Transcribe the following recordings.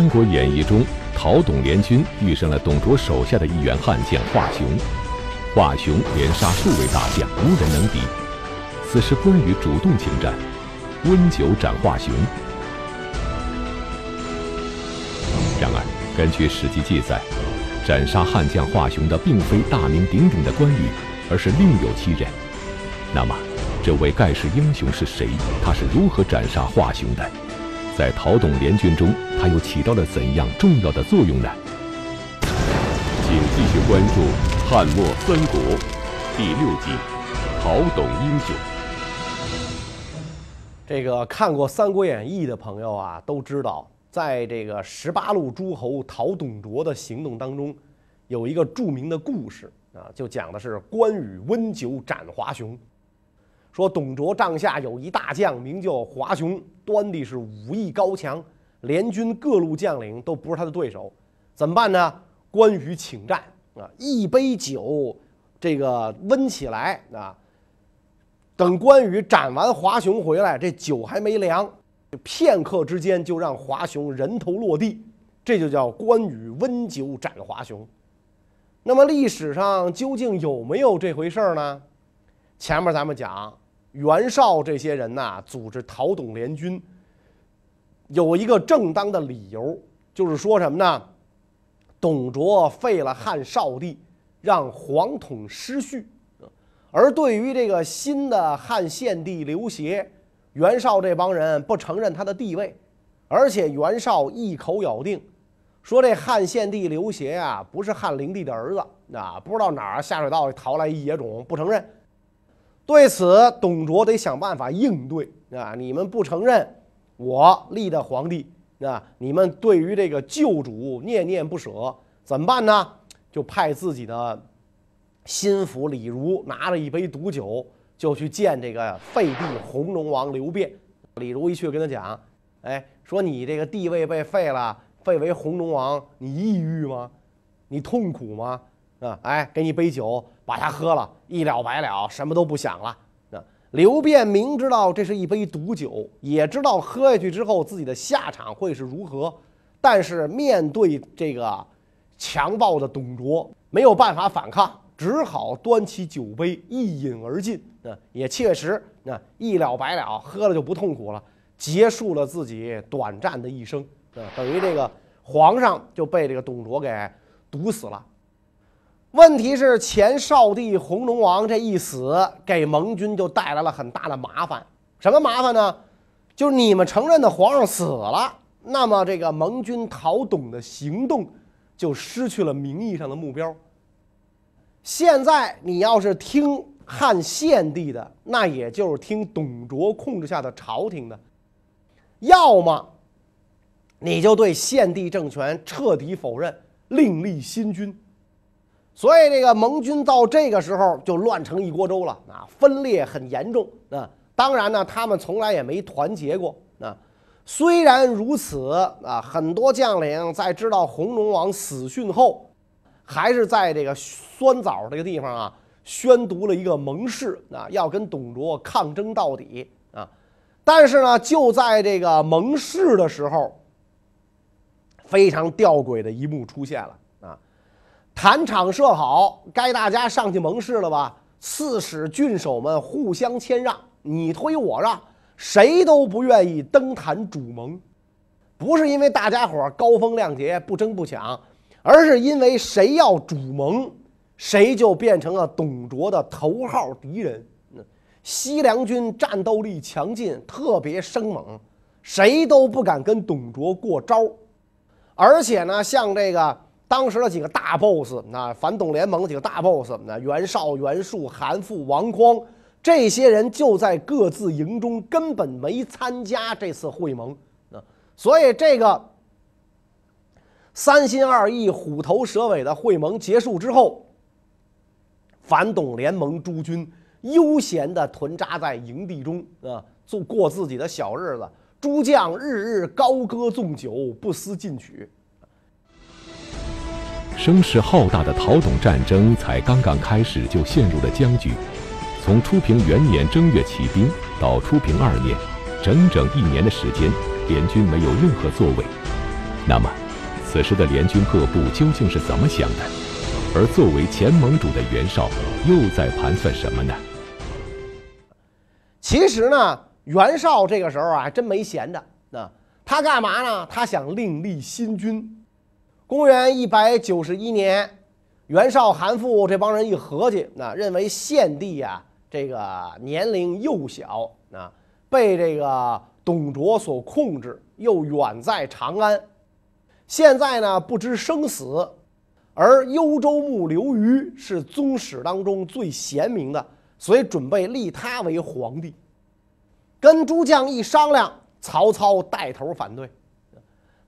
三国演义》中，陶董联军遇上了董卓手下的一员悍将华雄，华雄连杀数位大将，无人能敌。此时关羽主动请战，温酒斩华雄。然而，根据史记记载，斩杀悍将华雄的并非大名鼎鼎的关羽，而是另有其人。那么，这位盖世英雄是谁？他是如何斩杀华雄的？在陶董联军中，他又起到了怎样重要的作用呢？请继续关注《汉末三国》第六集《陶董英雄》。这个看过《三国演义》的朋友啊，都知道，在这个十八路诸侯讨董卓的行动当中，有一个著名的故事啊，就讲的是关羽温酒斩华雄。说董卓帐下有一大将，名叫华雄，端的是武艺高强，联军各路将领都不是他的对手，怎么办呢？关羽请战啊，一杯酒，这个温起来啊，等关羽斩完华雄回来，这酒还没凉，片刻之间就让华雄人头落地，这就叫关羽温酒斩华雄。那么历史上究竟有没有这回事儿呢？前面咱们讲。袁绍这些人呐，组织讨董联军，有一个正当的理由，就是说什么呢？董卓废了汉少帝，让皇统失序，而对于这个新的汉献帝刘协，袁绍这帮人不承认他的地位，而且袁绍一口咬定，说这汉献帝刘协啊，不是汉灵帝的儿子，啊，不知道哪儿下水道里淘来一野种，不承认。对此，董卓得想办法应对啊！你们不承认我立的皇帝啊？你们对于这个旧主念念不舍，怎么办呢？就派自己的心腹李儒拿着一杯毒酒，就去见这个废帝弘农王刘辩。李儒一去跟他讲：“哎，说你这个地位被废了，废为弘农王，你抑郁吗？你痛苦吗？啊？哎，给你杯酒。”把它喝了，一了百了，什么都不想了。啊，刘辩明知道这是一杯毒酒，也知道喝下去之后自己的下场会是如何，但是面对这个强暴的董卓，没有办法反抗，只好端起酒杯一饮而尽。啊，也确实，啊，一了百了，喝了就不痛苦了，结束了自己短暂的一生。啊，等于这个皇上就被这个董卓给毒死了。问题是前少帝弘农王这一死，给盟军就带来了很大的麻烦。什么麻烦呢？就是你们承认的皇上死了，那么这个盟军讨董的行动就失去了名义上的目标。现在你要是听汉献帝的，那也就是听董卓控制下的朝廷的；要么你就对献帝政权彻底否认，另立新君。所以，这个盟军到这个时候就乱成一锅粥了啊，分裂很严重啊。当然呢，他们从来也没团结过啊。虽然如此啊，很多将领在知道红龙王死讯后，还是在这个酸枣这个地方啊，宣读了一个盟誓啊，要跟董卓抗争到底啊。但是呢，就在这个盟誓的时候，非常吊诡的一幕出现了。坛场设好，该大家上去盟誓了吧？刺史、郡守们互相谦让，你推我让，谁都不愿意登坛主盟。不是因为大家伙高风亮节不争不抢，而是因为谁要主盟，谁就变成了董卓的头号敌人。西凉军战斗力强劲，特别生猛，谁都不敢跟董卓过招。而且呢，像这个。当时的几个大 boss，那反董联盟几个大 boss，那袁绍、袁术、韩馥、王匡，这些人就在各自营中，根本没参加这次会盟啊。所以这个三心二意、虎头蛇尾的会盟结束之后，反董联盟诸军悠闲地屯扎在营地中啊，做过自己的小日子。诸将日日高歌纵酒，不思进取。声势浩大的讨董战争才刚刚开始，就陷入了僵局。从初平元年正月起兵到初平二年，整整一年的时间，联军没有任何作为。那么，此时的联军各部究竟是怎么想的？而作为前盟主的袁绍又在盘算什么呢？其实呢，袁绍这个时候啊，真没闲着。那他干嘛呢？他想另立新君。公元一百九十一年，袁绍、韩馥这帮人一合计，那认为献帝呀，这个年龄幼小，啊，被这个董卓所控制，又远在长安，现在呢不知生死。而幽州牧刘虞是宗室当中最贤明的，所以准备立他为皇帝。跟诸将一商量，曹操带头反对。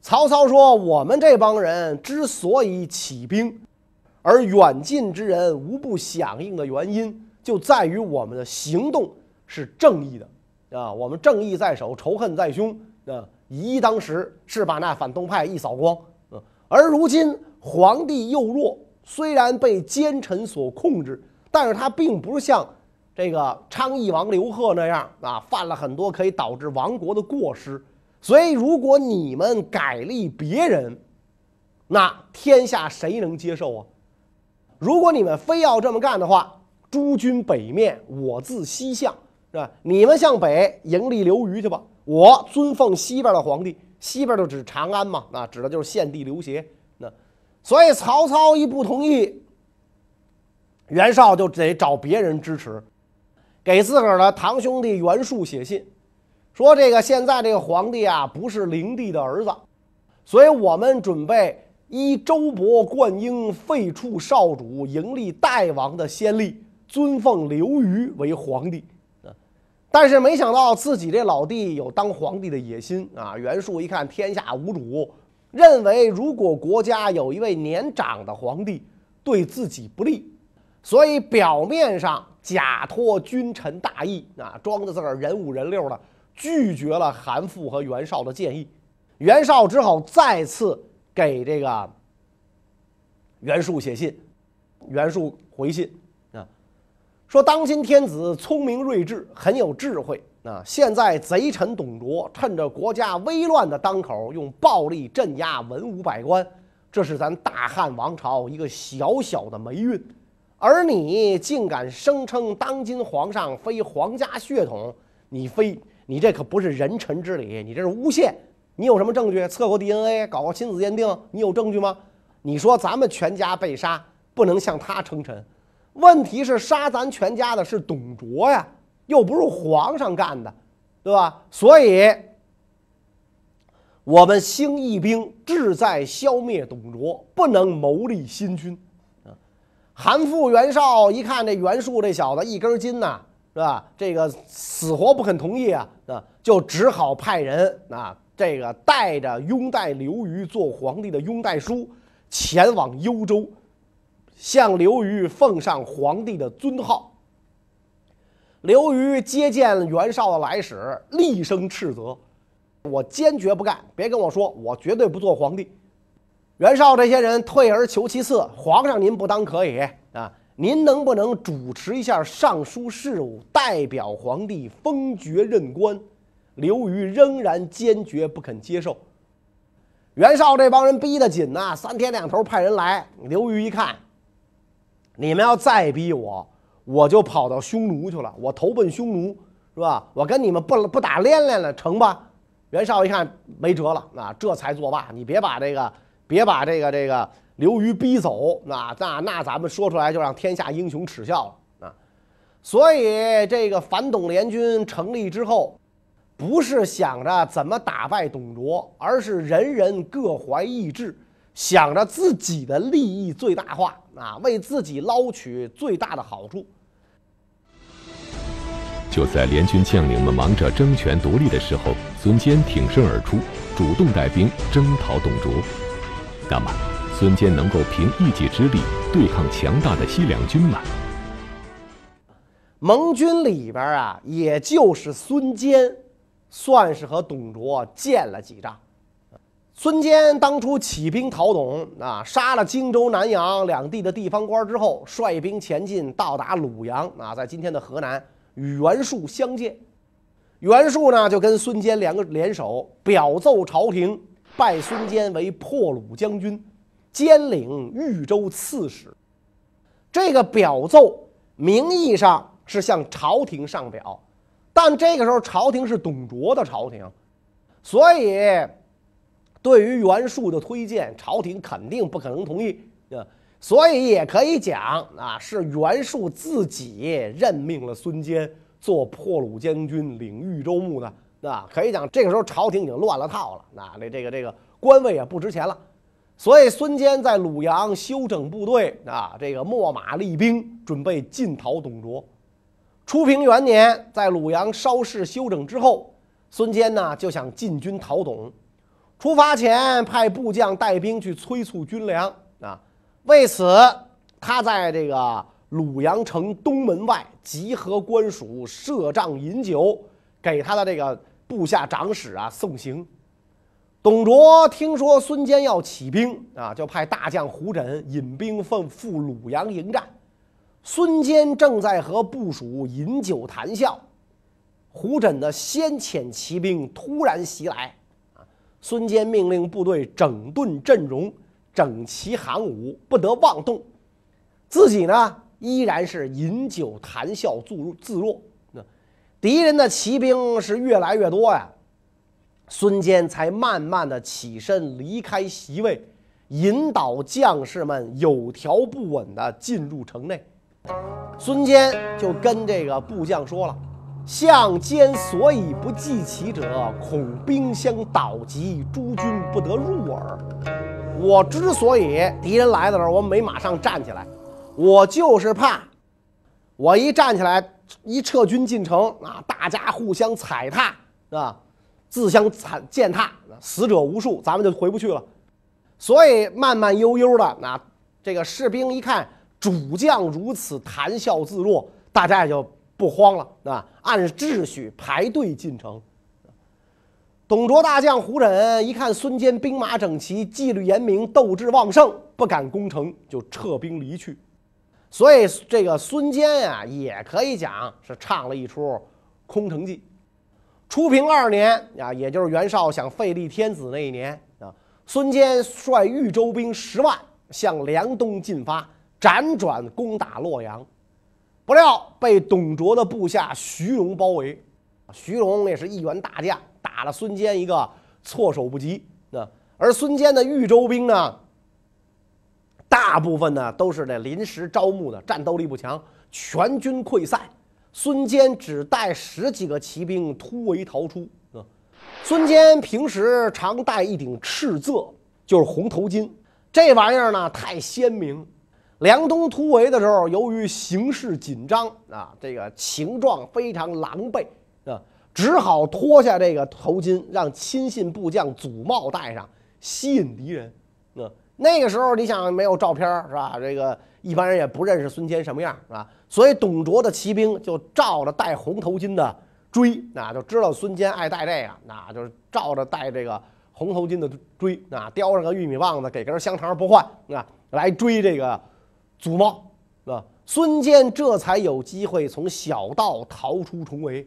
曹操说：“我们这帮人之所以起兵，而远近之人无不响应的原因，就在于我们的行动是正义的啊！我们正义在手，仇恨在胸啊！以一当时是把那反动派一扫光，而如今。”皇帝幼弱，虽然被奸臣所控制，但是他并不是像这个昌邑王刘贺那样啊，犯了很多可以导致亡国的过失。所以，如果你们改立别人，那天下谁能接受啊？如果你们非要这么干的话，诸军北面，我自西向，是吧？你们向北迎立刘虞去吧，我尊奉西边的皇帝，西边就指长安嘛，那指的就是献帝刘协。那所以曹操一不同意，袁绍就得找别人支持，给自个儿的堂兄弟袁术写信，说这个现在这个皇帝啊不是灵帝的儿子，所以我们准备依周勃、灌婴废黜少主，迎立代王的先例，尊奉刘虞为皇帝。但是没想到自己这老弟有当皇帝的野心啊！袁术一看天下无主。认为如果国家有一位年长的皇帝对自己不利，所以表面上假托君臣大义啊，装的自个儿人五人六的，拒绝了韩馥和袁绍的建议。袁绍只好再次给这个袁术写信，袁术回信啊，说当今天子聪明睿智，很有智慧。啊！现在贼臣董卓趁着国家危乱的当口，用暴力镇压文武百官，这是咱大汉王朝一个小小的霉运。而你竟敢声称当今皇上非皇家血统，你非你这可不是人臣之礼，你这是诬陷。你有什么证据？测过 DNA，搞过亲子鉴定，你有证据吗？你说咱们全家被杀，不能向他称臣。问题是杀咱全家的是董卓呀。又不是皇上干的，对吧？所以，我们兴义兵志在消灭董卓，不能谋立新君。啊，韩馥、袁绍一看这袁术这小子一根筋呐，是吧？这个死活不肯同意啊，啊，就只好派人啊，这个带着拥戴刘虞做皇帝的拥戴书，前往幽州，向刘虞奉上皇帝的尊号。刘虞接见袁绍的来使，厉声斥责：“我坚决不干！别跟我说，我绝对不做皇帝。”袁绍这些人退而求其次，皇上您不当可以啊？您能不能主持一下尚书事务，代表皇帝封爵任官？刘虞仍然坚决不肯接受。袁绍这帮人逼得紧呐，三天两头派人来。刘虞一看，你们要再逼我。我就跑到匈奴去了，我投奔匈奴，是吧？我跟你们不不打连连了，成吧？袁绍一看没辙了，啊，这才作罢。你别把这个，别把这个这个刘虞逼走，那那那咱们说出来就让天下英雄耻笑了啊！所以这个反董联军成立之后，不是想着怎么打败董卓，而是人人各怀异志，想着自己的利益最大化。啊，为自己捞取最大的好处。就在联军将领们忙着争权夺利的时候，孙坚挺身而出，主动带兵征讨董卓。那么，孙坚能够凭一己之力对抗强大的西凉军吗？盟军里边啊，也就是孙坚，算是和董卓见了几仗。孙坚当初起兵讨董啊，杀了荆州、南阳两地的地方官之后，率兵前进，到达鲁阳啊，在今天的河南，与袁术相见。袁术呢，就跟孙坚两个联手，表奏朝廷，拜孙坚为破虏将军，兼领豫州刺史。这个表奏名义上是向朝廷上表，但这个时候朝廷是董卓的朝廷，所以对于袁术的推荐，朝廷肯定不可能同意啊。所以也可以讲啊，是袁术自己任命了孙坚做破虏将军，领豫州牧的。啊，可以讲这个时候朝廷已经乱了套了，那这这个这个官位也不值钱了。所以孙坚在鲁阳休整部队啊，这个秣马厉兵，准备进讨董卓。初平元年，在鲁阳稍事休整之后，孙坚呢就想进军讨董。出发前，派部将带兵去催促军粮啊。为此，他在这个鲁阳城东门外集合官署，设帐饮酒，给他的这个部下长史啊送行。董卓听说孙坚要起兵啊，就派大将胡轸引兵奉赴鲁阳迎战。孙坚正在和部属饮酒谈笑，胡轸的先遣骑兵突然袭来啊！孙坚命令部队整顿阵容，整齐行伍，不得妄动。自己呢，依然是饮酒谈笑，自自若。那敌人的骑兵是越来越多呀。孙坚才慢慢的起身离开席位，引导将士们有条不紊的进入城内。孙坚就跟这个部将说了：“相坚所以不计其者，恐兵相倒及，诸军不得入耳。我之所以敌人来的时候，我没马上站起来，我就是怕，我一站起来，一撤军进城啊，大家互相踩踏，是吧？”自相残践踏，死者无数，咱们就回不去了。所以慢慢悠悠的，那这个士兵一看主将如此谈笑自若，大家也就不慌了，啊，按秩序排队进城。董卓大将胡轸一看孙坚兵马整齐，纪律严明，斗志旺盛，不敢攻城，就撤兵离去。所以这个孙坚呀，也可以讲是唱了一出空城计。初平二年啊，也就是袁绍想废立天子那一年啊，孙坚率豫州兵十万向梁东进发，辗转攻打洛阳，不料被董卓的部下徐荣包围。徐荣也是一员大将，打了孙坚一个措手不及。那而孙坚的豫州兵呢，大部分呢都是这临时招募的，战斗力不强，全军溃散。孙坚只带十几个骑兵突围逃出啊！孙坚平时常戴一顶赤色，就是红头巾，这玩意儿呢太鲜明。梁东突围的时候，由于形势紧张啊，这个情状非常狼狈啊，只好脱下这个头巾，让亲信部将祖茂戴上，吸引敌人。啊，那个时候你想没有照片是吧？这个一般人也不认识孙坚什么样是吧？所以董卓的骑兵就照着戴红头巾的追，那就知道孙坚爱戴这个，那就是照着戴这个红头巾的追，那叼上个玉米棒子，给根香肠不换，啊，来追这个祖茂，啊，孙坚这才有机会从小道逃出重围。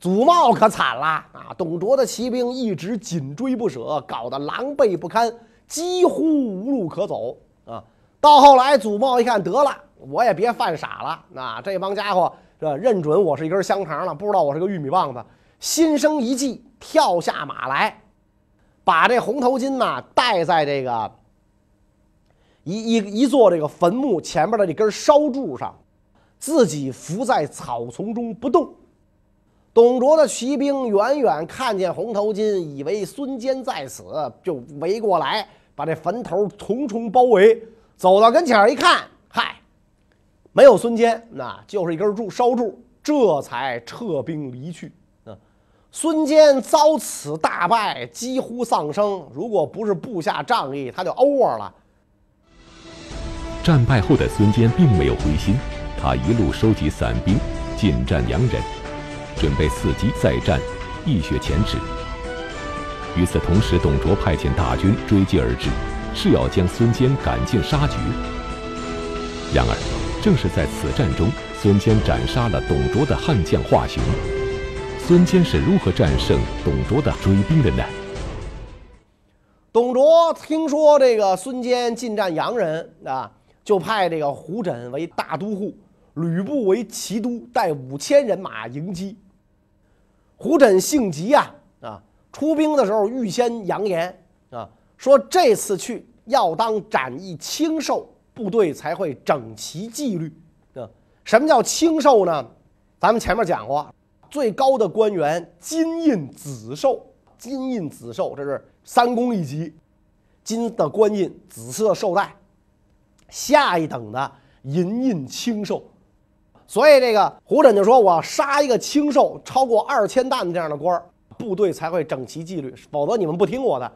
祖茂可惨了啊！董卓的骑兵一直紧追不舍，搞得狼狈不堪，几乎无路可走啊！到后来，祖茂一看，得了。我也别犯傻了，那这帮家伙是认准我是一根香肠了，不知道我是个玉米棒子，心生一计，跳下马来，把这红头巾呢戴在这个一一一座这个坟墓前面的这根烧柱上，自己伏在草丛中不动。董卓的骑兵远远看见红头巾，以为孙坚在此，就围过来，把这坟头重重包围。走到跟前一看。嗨没有孙坚，那就是一根柱烧柱，这才撤兵离去。孙坚遭此大败，几乎丧生。如果不是部下仗义，他就 over 了。战败后的孙坚并没有灰心，他一路收集散兵，进战洋人，准备伺机再战一雪前耻。与此同时，董卓派遣大军追击而至，是要将孙坚赶尽杀绝。然而。正是在此战中，孙坚斩杀了董卓的悍将华雄。孙坚是如何战胜董卓的追兵的呢？董卓听说这个孙坚进战洋人啊，就派这个胡轸为大都护，吕布为骑都，带五千人马迎击。胡轸性急呀，啊，出兵的时候预先扬言啊，说这次去要当斩一清兽，部队才会整齐纪律。啊，什么叫清兽呢？咱们前面讲过，最高的官员金印紫绶，金印紫绶，这是三公一级，金的官印，紫色绶带，下一等的银印清瘦。所以这个胡轸就说：“我杀一个清瘦超过二千担的这样的官儿，部队才会整齐纪律，否则你们不听我的。”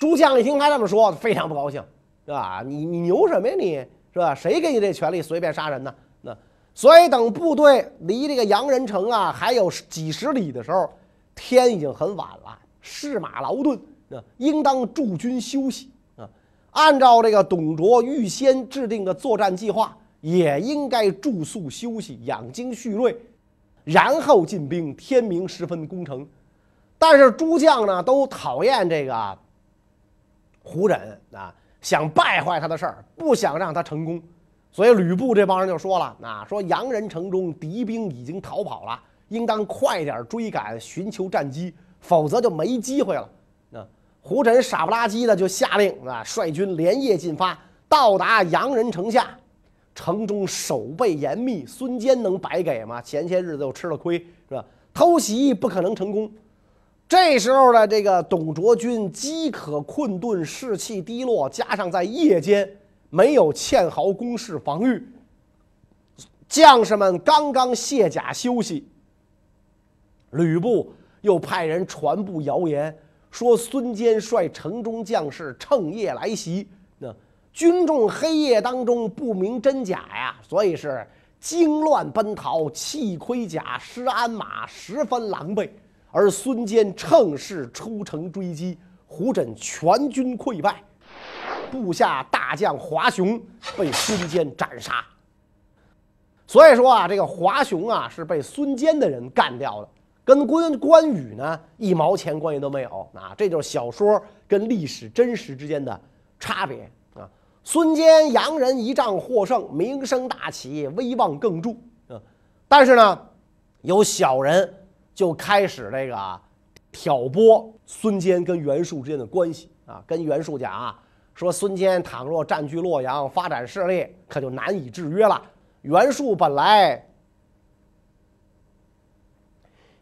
诸将一听他这么说，非常不高兴，是吧？你你牛什么呀？你是吧？谁给你这权利随便杀人呢？那所以等部队离这个阳人城啊还有几十里的时候，天已经很晚了，士马劳顿，啊，应当驻军休息啊。按照这个董卓预先制定的作战计划。也应该住宿休息，养精蓄锐，然后进兵。天明时分攻城。但是诸将呢都讨厌这个胡轸啊，想败坏他的事儿，不想让他成功。所以吕布这帮人就说了：“啊，说阳人城中敌兵已经逃跑了，应当快点追赶，寻求战机，否则就没机会了。”那胡轸傻不拉几的就下令啊，率军连夜进发，到达阳人城下。城中守备严密，孙坚能白给吗？前些日子又吃了亏，是吧？偷袭不可能成功。这时候的这个董卓军饥渴困顿，士气低落，加上在夜间没有堑壕工事防御，将士们刚刚卸甲休息，吕布又派人传布谣言，说孙坚率城中将士趁夜来袭。军众黑夜当中不明真假呀，所以是惊乱奔逃，弃盔甲，失鞍马，十分狼狈。而孙坚乘势出城追击，胡轸全军溃败，部下大将华雄被孙坚斩杀。所以说啊，这个华雄啊是被孙坚的人干掉的，跟关关羽呢一毛钱关系都没有啊。这就是小说跟历史真实之间的差别。孙坚洋人一仗获胜，名声大起，威望更著。嗯，但是呢，有小人就开始这个挑拨孙坚跟袁术之间的关系啊，跟袁术讲啊，说孙坚倘若占据洛阳，发展势力，可就难以制约了。袁术本来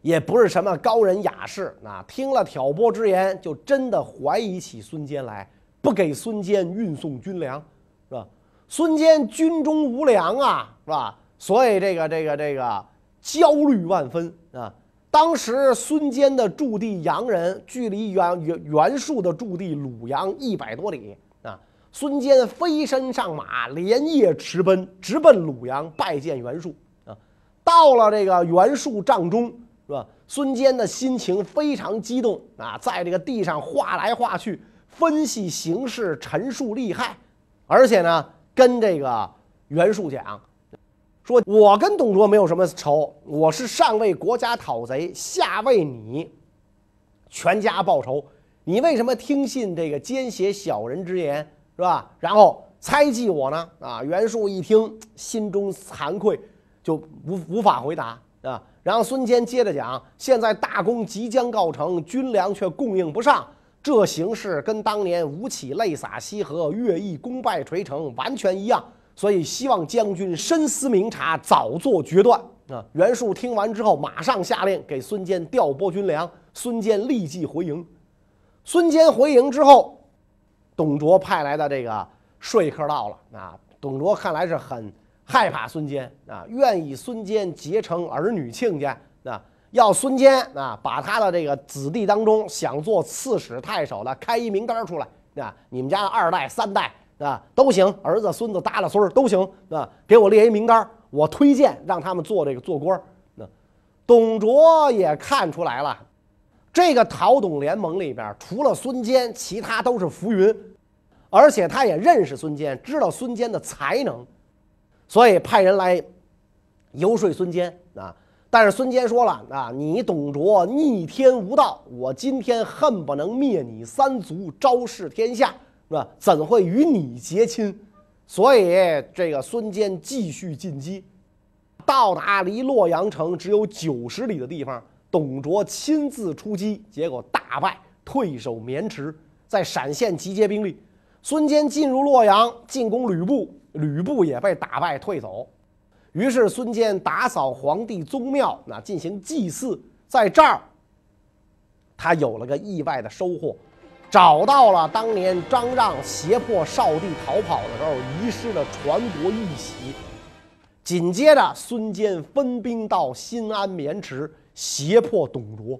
也不是什么高人雅士，啊，听了挑拨之言，就真的怀疑起孙坚来。不给孙坚运送军粮，是吧？孙坚军中无粮啊，是吧？所以这个这个这个焦虑万分啊。当时孙坚的驻地阳人距离袁袁袁术的驻地鲁阳一百多里啊。孙坚飞身上马，连夜驰奔，直奔鲁阳拜见袁术啊。到了这个袁术帐中，是吧？孙坚的心情非常激动啊，在这个地上画来画去。分析形势，陈述利害，而且呢，跟这个袁术讲，说我跟董卓没有什么仇，我是上为国家讨贼，下为你全家报仇，你为什么听信这个奸邪小人之言，是吧？然后猜忌我呢？啊，袁术一听，心中惭愧，就无无法回答啊。然后孙坚接着讲，现在大功即将告成，军粮却供应不上。这形势跟当年吴起泪洒西河、乐毅功败垂成完全一样，所以希望将军深思明察，早做决断啊！袁术听完之后，马上下令给孙坚调拨军粮，孙坚立即回营。孙坚回营之后，董卓派来的这个说客到了啊！董卓看来是很害怕孙坚啊，愿意孙坚结成儿女亲家啊。要孙坚啊，把他的这个子弟当中想做刺史、太守的开一名单出来啊，你们家的二代、三代啊都行，儿子、孙子、耷拉孙儿都行啊，给我列一名单，我推荐让他们做这个做官。那董卓也看出来了，这个讨董联盟里边除了孙坚，其他都是浮云，而且他也认识孙坚，知道孙坚的才能，所以派人来游说孙坚啊。但是孙坚说了啊，你董卓逆天无道，我今天恨不能灭你三族，昭示天下，是吧？怎会与你结亲？所以这个孙坚继续进击，到达离洛阳城只有九十里的地方，董卓亲自出击，结果大败，退守渑池，在陕县集结兵力。孙坚进入洛阳，进攻吕布，吕布也被打败退走。于是孙坚打扫皇帝宗庙，那进行祭祀，在这儿，他有了个意外的收获，找到了当年张让胁迫少帝逃跑的时候遗失的传国玉玺。紧接着，孙坚分兵到新安渑池，胁迫董卓。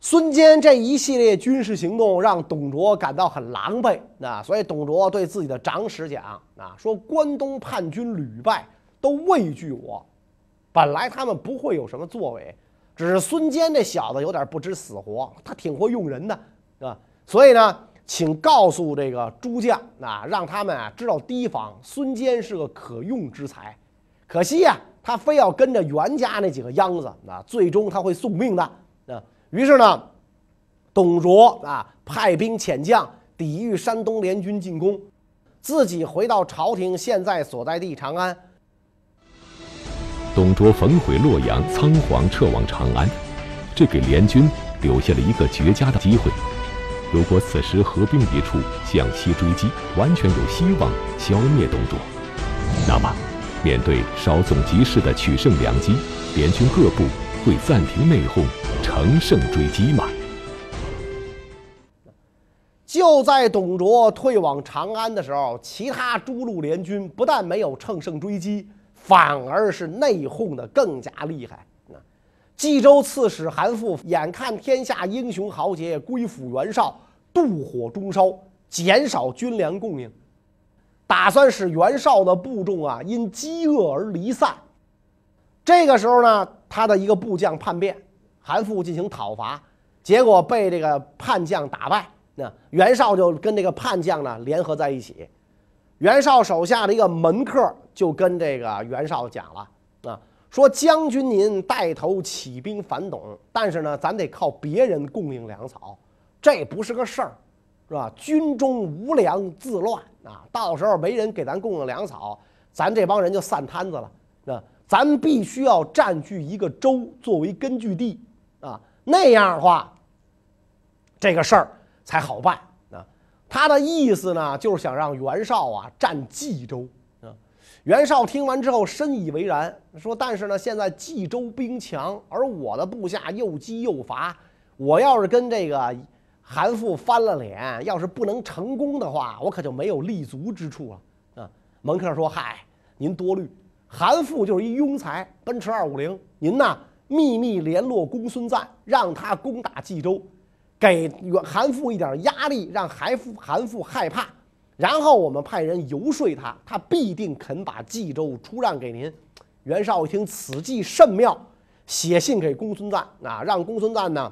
孙坚这一系列军事行动让董卓感到很狼狈，那所以董卓对自己的长史讲啊，说关东叛军屡败，都畏惧我。本来他们不会有什么作为，只是孙坚这小子有点不知死活，他挺会用人的，啊，所以呢，请告诉这个诸将啊，让他们啊知道提防孙坚是个可用之才。可惜呀，他非要跟着袁家那几个秧子，那最终他会送命的。啊于是呢，董卓啊派兵遣将抵御山东联军进攻，自己回到朝廷现在所在地长安。董卓焚毁洛阳，仓皇撤往长安，这给联军留下了一个绝佳的机会。如果此时合兵一处，向西追击，完全有希望消灭董卓。那么，面对稍纵即逝的取胜良机，联军各部会暂停内讧。乘胜追击吗？就在董卓退往长安的时候，其他诸路联军不但没有乘胜追击，反而是内讧的更加厉害。那冀州刺史韩馥眼看天下英雄豪杰归附袁绍，妒火中烧，减少军粮供应，打算使袁绍的部众啊因饥饿而离散。这个时候呢，他的一个部将叛变。韩馥进行讨伐，结果被这个叛将打败。那袁绍就跟这个叛将呢联合在一起。袁绍手下的一个门客就跟这个袁绍讲了啊，说将军您带头起兵反董，但是呢，咱得靠别人供应粮草，这不是个事儿，是吧？军中无粮自乱啊，到时候没人给咱供应粮草，咱这帮人就散摊子了。那咱必须要占据一个州作为根据地。啊，那样的话，这个事儿才好办啊。他的意思呢，就是想让袁绍啊占冀州啊。袁绍听完之后深以为然，说：“但是呢，现在冀州兵强，而我的部下又饥又乏，我要是跟这个韩馥翻了脸，要是不能成功的话，我可就没有立足之处了啊。”门客说：“嗨，您多虑，韩馥就是一庸才，奔驰二五零，您呢？”秘密联络公孙瓒，让他攻打冀州，给韩馥一点压力，让韩馥韩馥害怕，然后我们派人游说他，他必定肯把冀州出让给您。袁绍一听此计甚妙，写信给公孙瓒啊，让公孙瓒呢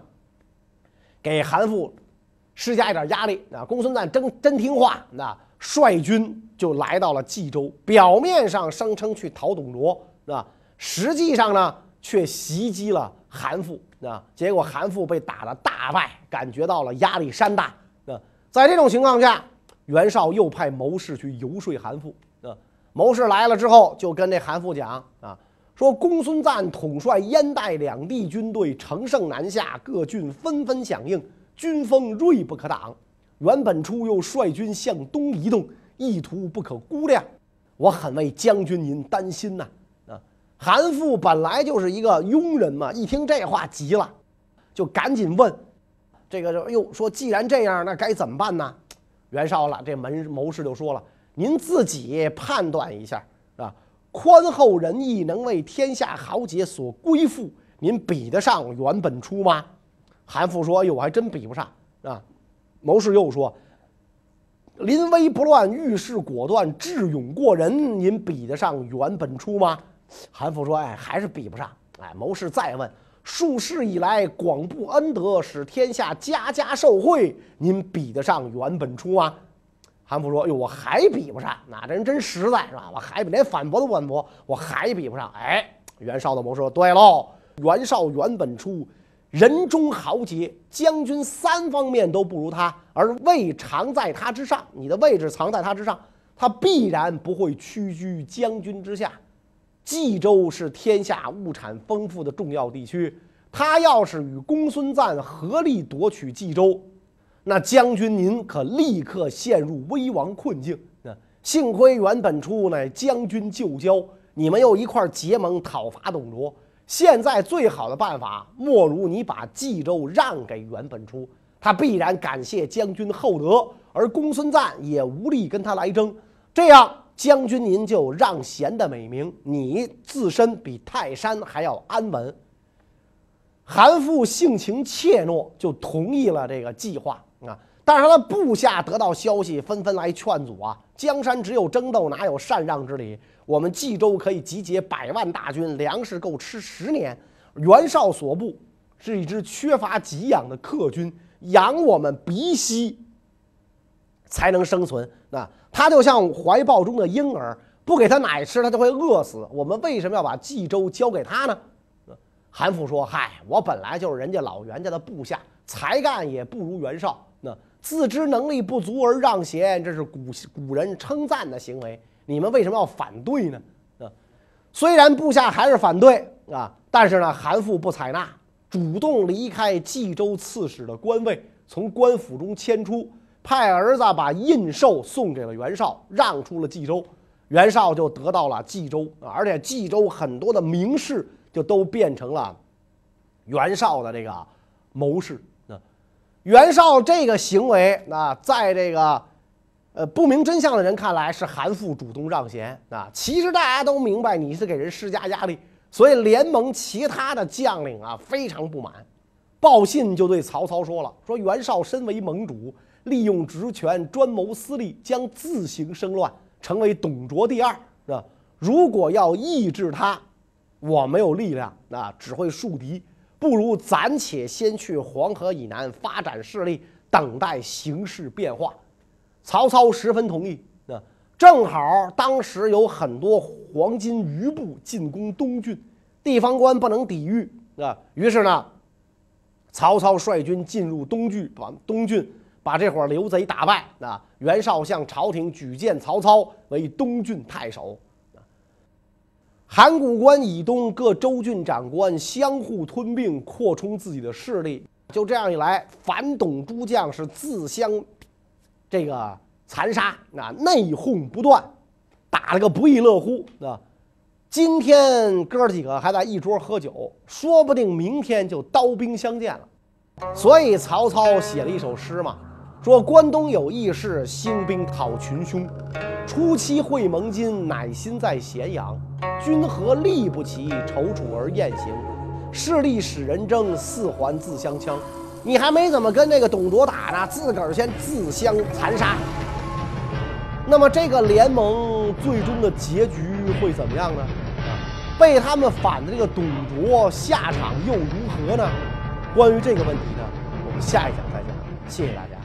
给韩馥施加一点压力啊。公孙瓒真真听话，那率军就来到了冀州，表面上声称去讨董卓，是吧？实际上呢？却袭击了韩馥啊！结果韩馥被打得大败，感觉到了压力山大啊！在这种情况下，袁绍又派谋士去游说韩馥啊。谋士来了之后，就跟这韩馥讲啊，说公孙瓒统帅燕代两地军队乘胜南下，各郡纷纷响应，军风锐不可挡。袁本初又率军向东移动，意图不可估量，我很为将军您担心呐。韩馥本来就是一个庸人嘛，一听这话急了，就赶紧问：“这个又说，既然这样，那该怎么办呢？”袁绍了，这门谋士就说了：“您自己判断一下，啊，宽厚仁义，能为天下豪杰所归附，您比得上袁本初吗？”韩馥说：“哎呦，我还真比不上啊。”谋士又说：“临危不乱，遇事果断，智勇过人，您比得上袁本初吗？”韩馥说：“哎，还是比不上。”哎，谋士再问：“数世以来广布恩德，使天下家家受惠，您比得上袁本初吗？”韩馥说：“哟，我还比不上。那这人真实在，是吧？我还连反驳都不反驳，我还比不上。”哎，袁绍的谋士说：“对喽，袁绍袁本初人中豪杰，将军三方面都不如他，而位常在他之上。你的位置藏在他之上，他必然不会屈居将军之下。冀州是天下物产丰富的重要地区，他要是与公孙瓒合力夺取冀州，那将军您可立刻陷入危亡困境。那幸亏袁本初乃将军旧交，你们又一块结盟讨伐董卓。”现在最好的办法，莫如你把冀州让给袁本初，他必然感谢将军厚德，而公孙瓒也无力跟他来争。这样，将军您就让贤的美名，你自身比泰山还要安稳。韩馥性情怯懦，就同意了这个计划啊。但是他的部下得到消息，纷纷来劝阻啊。江山只有争斗，哪有禅让之理？我们冀州可以集结百万大军，粮食够吃十年。袁绍所部是一支缺乏给养的客军，养我们鼻息才能生存。那他就像怀抱中的婴儿，不给他奶吃，他就会饿死。我们为什么要把冀州交给他呢？韩馥说：“嗨，我本来就是人家老袁家的部下，才干也不如袁绍。那自知能力不足而让贤，这是古古人称赞的行为。”你们为什么要反对呢？啊，虽然部下还是反对啊，但是呢，韩馥不采纳，主动离开冀州刺史的官位，从官府中迁出，派儿子把印绶送给了袁绍，让出了冀州，袁绍就得到了冀州啊，而且冀州很多的名士就都变成了袁绍的这个谋士啊。袁绍这个行为啊，在这个。呃，不明真相的人看来是韩馥主动让贤啊，其实大家都明白你是给人施加压力，所以联盟其他的将领啊非常不满，报信就对曹操说了：说袁绍身为盟主，利用职权专谋私利，将自行生乱，成为董卓第二是吧。如果要抑制他，我没有力量啊，只会树敌，不如暂且先去黄河以南发展势力，等待形势变化。曹操十分同意，啊，正好当时有很多黄巾余部进攻东郡，地方官不能抵御，啊，于是呢，曹操率军进入东郡，把东郡把这伙刘贼打败，啊，袁绍向朝廷举荐曹操为东郡太守，函谷关以东各州郡长官相互吞并，扩充自己的势力，就这样一来，反董诸将是自相。这个残杀，那内讧不断，打了个不亦乐乎啊！今天哥几个还在一桌喝酒，说不定明天就刀兵相见了。所以曹操写了一首诗嘛，说：“关东有义士，兴兵讨群凶。初期会盟津，乃心在咸阳。君何力不齐，踌躇而雁行。势力使人争，四环自相枪。”你还没怎么跟那个董卓打呢，自个儿先自相残杀。那么这个联盟最终的结局会怎么样呢？被他们反的这个董卓下场又如何呢？关于这个问题呢，我们下一讲再讲。谢谢大家。